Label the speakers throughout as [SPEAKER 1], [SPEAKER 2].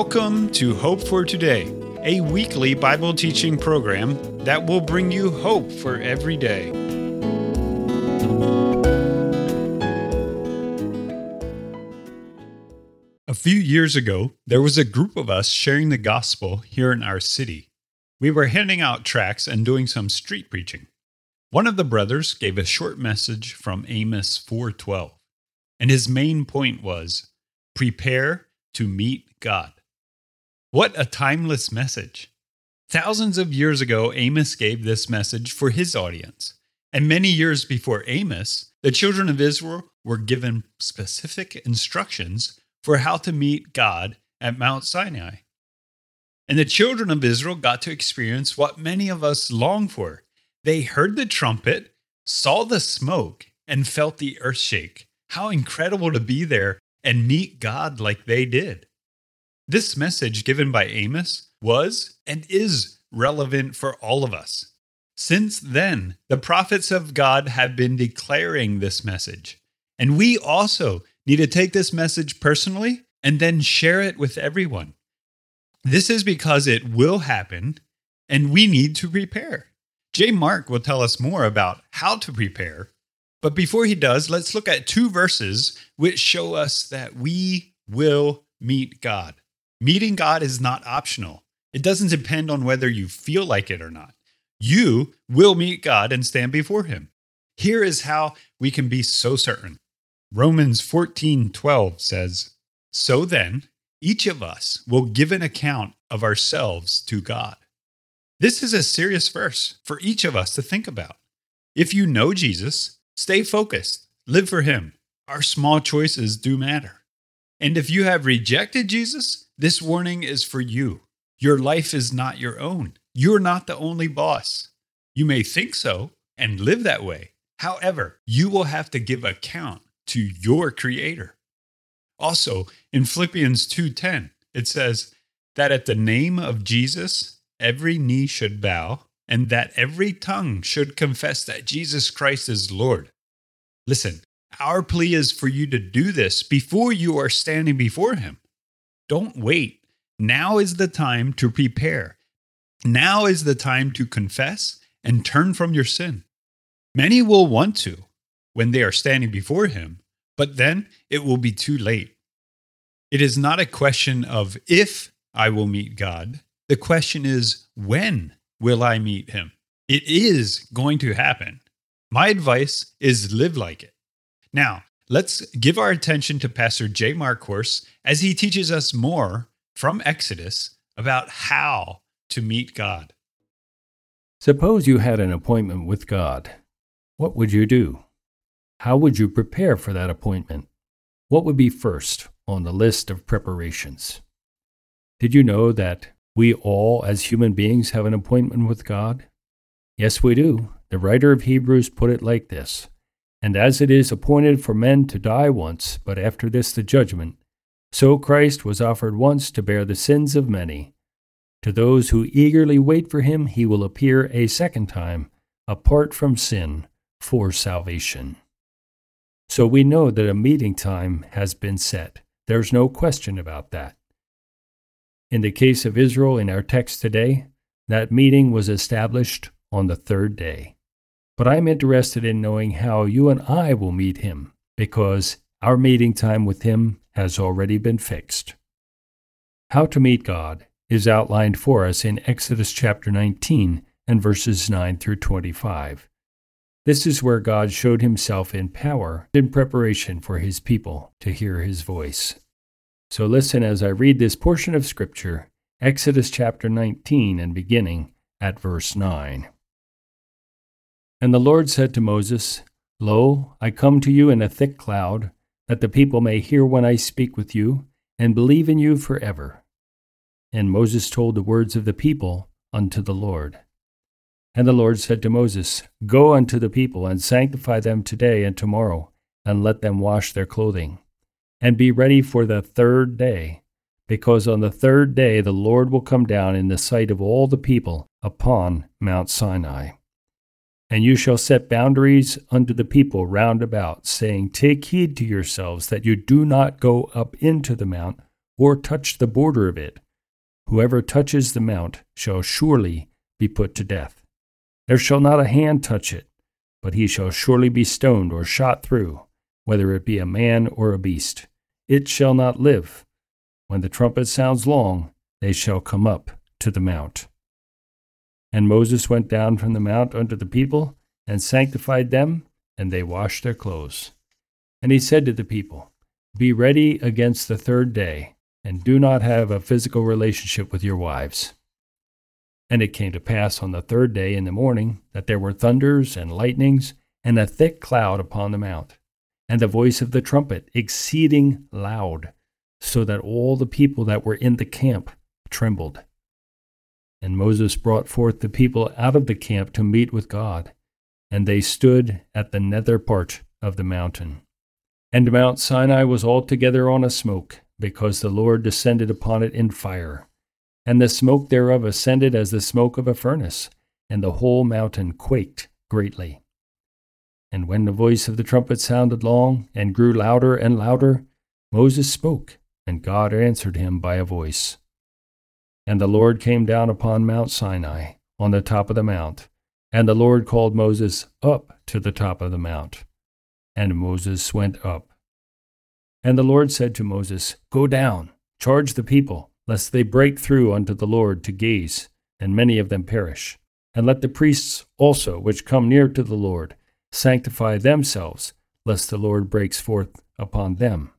[SPEAKER 1] Welcome to Hope for Today, a weekly Bible teaching program that will bring you hope for every day. A few years ago, there was a group of us sharing the gospel here in our city. We were handing out tracts and doing some street preaching. One of the brothers gave a short message from Amos 4:12, and his main point was prepare to meet God. What a timeless message. Thousands of years ago, Amos gave this message for his audience. And many years before Amos, the children of Israel were given specific instructions for how to meet God at Mount Sinai. And the children of Israel got to experience what many of us long for. They heard the trumpet, saw the smoke, and felt the earth shake. How incredible to be there and meet God like they did. This message given by Amos was and is relevant for all of us. Since then, the prophets of God have been declaring this message. And we also need to take this message personally and then share it with everyone. This is because it will happen and we need to prepare. J. Mark will tell us more about how to prepare but before he does, let's look at two verses which show us that we will meet God. Meeting God is not optional, it doesn't depend on whether you feel like it or not. You will meet God and stand before him. Here is how we can be so certain. Romans 14:12 says, "So then, each of us will give an account of ourselves to God." This is a serious verse for each of us to think about. If you know Jesus, Stay focused, live for Him. Our small choices do matter. And if you have rejected Jesus, this warning is for you. Your life is not your own. You're not the only boss. You may think so and live that way. However, you will have to give account to your creator. Also, in Philippians 2:10, it says that at the name of Jesus, every knee should bow and that every tongue should confess that Jesus Christ is Lord. Listen, our plea is for you to do this before you are standing before Him. Don't wait. Now is the time to prepare. Now is the time to confess and turn from your sin. Many will want to when they are standing before Him, but then it will be too late. It is not a question of if I will meet God. The question is when will I meet him? It is going to happen. My advice is live like it. Now, let's give our attention to Pastor J. Mark Horst as he teaches us more from Exodus about how to meet God.
[SPEAKER 2] Suppose you had an appointment with God. What would you do? How would you prepare for that appointment? What would be first on the list of preparations? Did you know that we all, as human beings, have an appointment with God? Yes, we do. The writer of Hebrews put it like this And as it is appointed for men to die once, but after this the judgment, so Christ was offered once to bear the sins of many. To those who eagerly wait for him, he will appear a second time, apart from sin, for salvation. So we know that a meeting time has been set. There's no question about that. In the case of Israel in our text today, that meeting was established on the third day. But I'm interested in knowing how you and I will meet him, because our meeting time with him has already been fixed. How to meet God is outlined for us in Exodus chapter 19 and verses 9 through 25. This is where God showed himself in power in preparation for his people to hear his voice. So listen as I read this portion of Scripture, Exodus chapter 19, and beginning at verse 9. And the Lord said to Moses, Lo, I come to you in a thick cloud, that the people may hear when I speak with you, and believe in you forever. And Moses told the words of the people unto the Lord. And the Lord said to Moses, Go unto the people, and sanctify them today and tomorrow, and let them wash their clothing and be ready for the third day, because on the third day the Lord will come down in the sight of all the people upon Mount Sinai. And you shall set boundaries unto the people round about, saying, Take heed to yourselves that you do not go up into the mount, or touch the border of it. Whoever touches the mount shall surely be put to death. There shall not a hand touch it, but he shall surely be stoned or shot through, whether it be a man or a beast. It shall not live. When the trumpet sounds long, they shall come up to the mount. And Moses went down from the mount unto the people, and sanctified them, and they washed their clothes. And he said to the people, Be ready against the third day, and do not have a physical relationship with your wives. And it came to pass on the third day in the morning that there were thunders and lightnings, and a thick cloud upon the mount, and the voice of the trumpet exceeding loud, so that all the people that were in the camp trembled. And Moses brought forth the people out of the camp to meet with God, and they stood at the nether part of the mountain. And Mount Sinai was altogether on a smoke, because the Lord descended upon it in fire. And the smoke thereof ascended as the smoke of a furnace, and the whole mountain quaked greatly. And when the voice of the trumpet sounded long, and grew louder and louder, Moses spoke, and God answered him by a voice. And the Lord came down upon Mount Sinai, on the top of the mount, and the Lord called Moses up to the top of the mount. And Moses went up. And the Lord said to Moses, Go down, charge the people, lest they break through unto the Lord to gaze, and many of them perish. And let the priests also, which come near to the Lord, sanctify themselves, lest the Lord breaks forth upon them.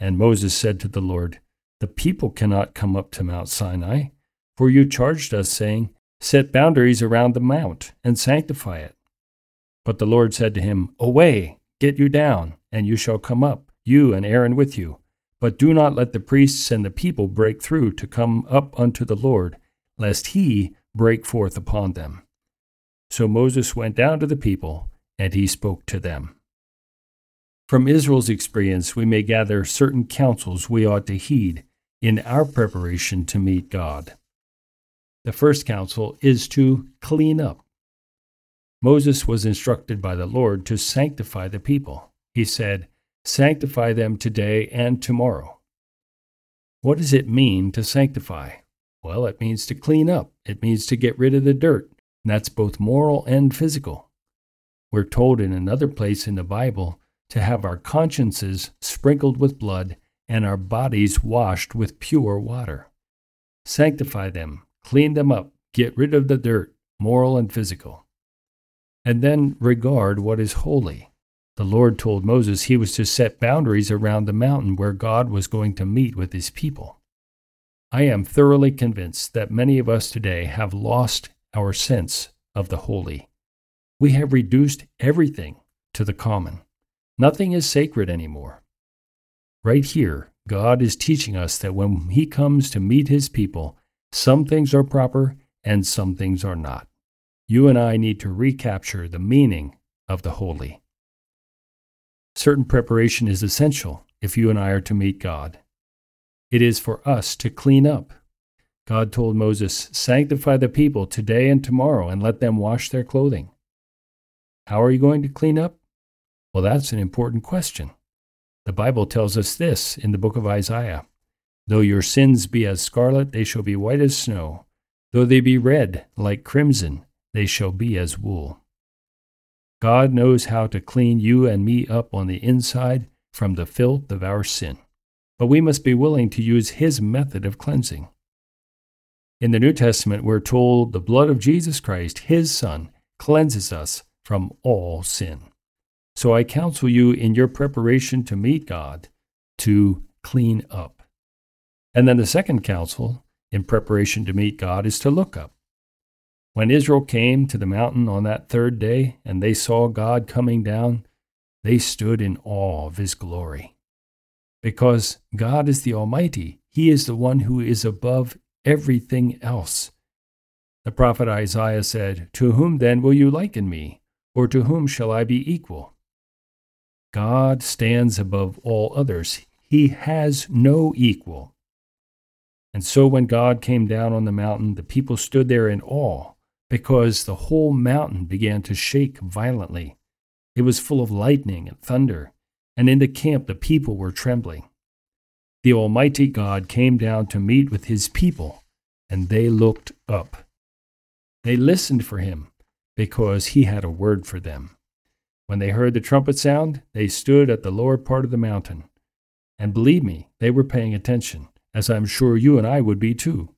[SPEAKER 2] And Moses said to the Lord, The people cannot come up to Mount Sinai, for you charged us, saying, Set boundaries around the mount, and sanctify it. But the Lord said to him, Away, Get you down, and you shall come up, you and Aaron with you. But do not let the priests and the people break through to come up unto the Lord, lest he break forth upon them. So Moses went down to the people, and he spoke to them. From Israel's experience, we may gather certain counsels we ought to heed in our preparation to meet God. The first counsel is to clean up. Moses was instructed by the Lord to sanctify the people. He said, Sanctify them today and tomorrow. What does it mean to sanctify? Well, it means to clean up, it means to get rid of the dirt. And that's both moral and physical. We're told in another place in the Bible to have our consciences sprinkled with blood and our bodies washed with pure water. Sanctify them, clean them up, get rid of the dirt, moral and physical and then regard what is holy. The Lord told Moses he was to set boundaries around the mountain where God was going to meet with his people. I am thoroughly convinced that many of us today have lost our sense of the holy. We have reduced everything to the common. Nothing is sacred anymore. Right here, God is teaching us that when He comes to meet His people, some things are proper and some things are not you and I need to recapture the meaning of the holy. Certain preparation is essential if you and I are to meet God. It is for us to clean up. God told Moses, Sanctify the people today and tomorrow and let them wash their clothing. How are you going to clean up? Well, that's an important question. The Bible tells us this in the book of Isaiah Though your sins be as scarlet, they shall be white as snow. Though they be red like crimson, they shall be as wool. God knows how to clean you and me up on the inside from the filth of our sin, but we must be willing to use His method of cleansing. In the New Testament, we're told the blood of Jesus Christ, His Son, cleanses us from all sin. So I counsel you in your preparation to meet God to clean up. And then the second counsel in preparation to meet God is to look up. When Israel came to the mountain on that third day and they saw God coming down, they stood in awe of his glory. Because God is the Almighty, he is the one who is above everything else. The prophet Isaiah said, To whom then will you liken me, or to whom shall I be equal? God stands above all others. He has no equal. And so when God came down on the mountain, the people stood there in awe because the whole mountain began to shake violently. It was full of lightning and thunder, and in the camp the people were trembling. the Almighty God came down to meet with his people, and they looked up. They listened for him because he had a word for them. When they heard the trumpet sound, they stood at the lower part of the mountain. And believe me, they were paying attention, as I'm sure you and I would be too.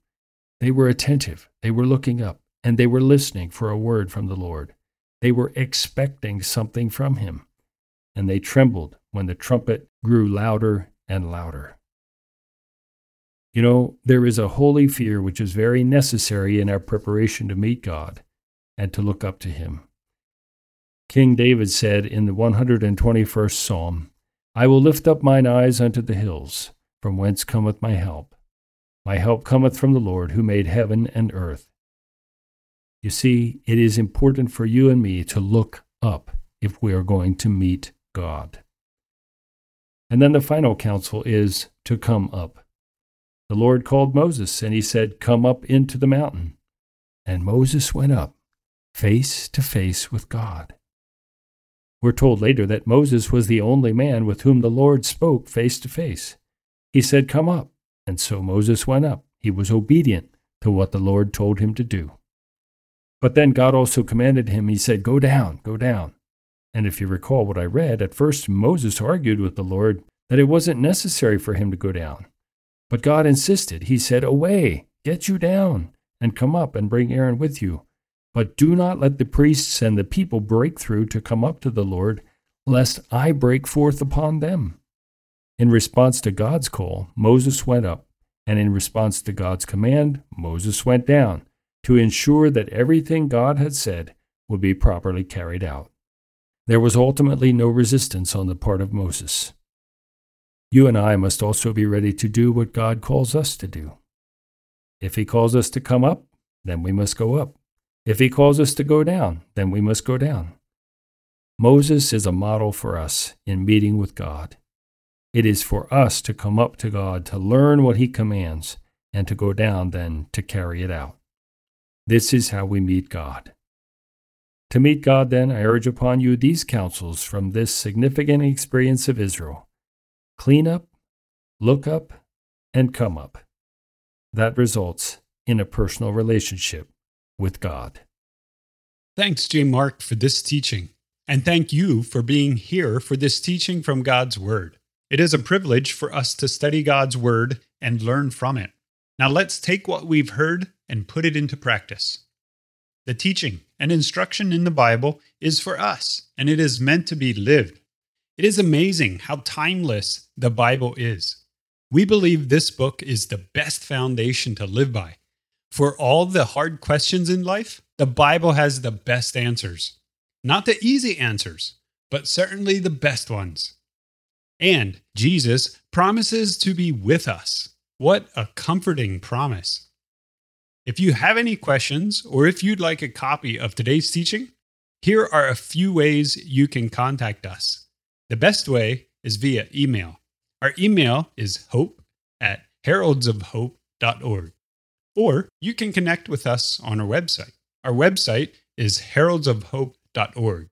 [SPEAKER 2] They were attentive, they were looking up, and they were listening for a word from the Lord. They were expecting something from him, and they trembled when the trumpet grew louder and louder. You know, there is a holy fear which is very necessary in our preparation to meet God and to look up to Him. King David said in the 121st Psalm, I will lift up mine eyes unto the hills, from whence cometh my help. My help cometh from the Lord, who made heaven and earth. You see, it is important for you and me to look up if we are going to meet God. And then the final counsel is to come up. The Lord called Moses, and he said, Come up into the mountain. And Moses went up, face to face with God. We're told later that Moses was the only man with whom the Lord spoke face to face. He said, Come up. And so Moses went up. He was obedient to what the Lord told him to do. But then God also commanded him, He said, Go down, go down. And if you recall what I read, at first Moses argued with the Lord that it wasn't necessary for him to go down. But God insisted. He said, Away, get you down, and come up and bring Aaron with you. But do not let the priests and the people break through to come up to the Lord, lest I break forth upon them. In response to God's call, Moses went up, and in response to God's command, Moses went down to ensure that everything God had said would be properly carried out. There was ultimately no resistance on the part of Moses. You and I must also be ready to do what God calls us to do. If He calls us to come up, then we must go up. If he calls us to go down, then we must go down. Moses is a model for us in meeting with God. It is for us to come up to God to learn what he commands and to go down then to carry it out. This is how we meet God. To meet God, then, I urge upon you these counsels from this significant experience of Israel clean up, look up, and come up. That results in a personal relationship with God.
[SPEAKER 1] Thanks, J. Mark, for this teaching. And thank you for being here for this teaching from God's Word. It is a privilege for us to study God's Word and learn from it. Now let's take what we've heard and put it into practice. The teaching and instruction in the Bible is for us, and it is meant to be lived. It is amazing how timeless the Bible is. We believe this book is the best foundation to live by for all the hard questions in life, the Bible has the best answers. Not the easy answers, but certainly the best ones. And Jesus promises to be with us. What a comforting promise. If you have any questions or if you'd like a copy of today's teaching, here are a few ways you can contact us. The best way is via email. Our email is hope at heraldsofhope.org. Or you can connect with us on our website. Our website is heraldsofhope.org.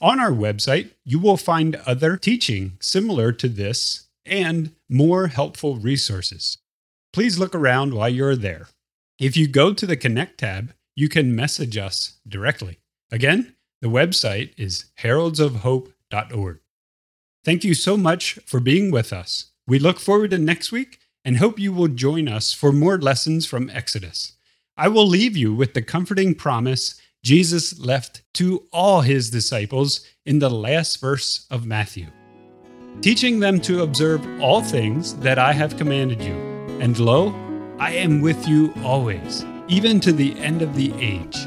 [SPEAKER 1] On our website, you will find other teaching similar to this and more helpful resources. Please look around while you're there. If you go to the Connect tab, you can message us directly. Again, the website is heraldsofhope.org. Thank you so much for being with us. We look forward to next week and hope you will join us for more lessons from Exodus. I will leave you with the comforting promise Jesus left to all his disciples in the last verse of Matthew teaching them to observe all things that I have commanded you. And lo, I am with you always, even to the end of the age.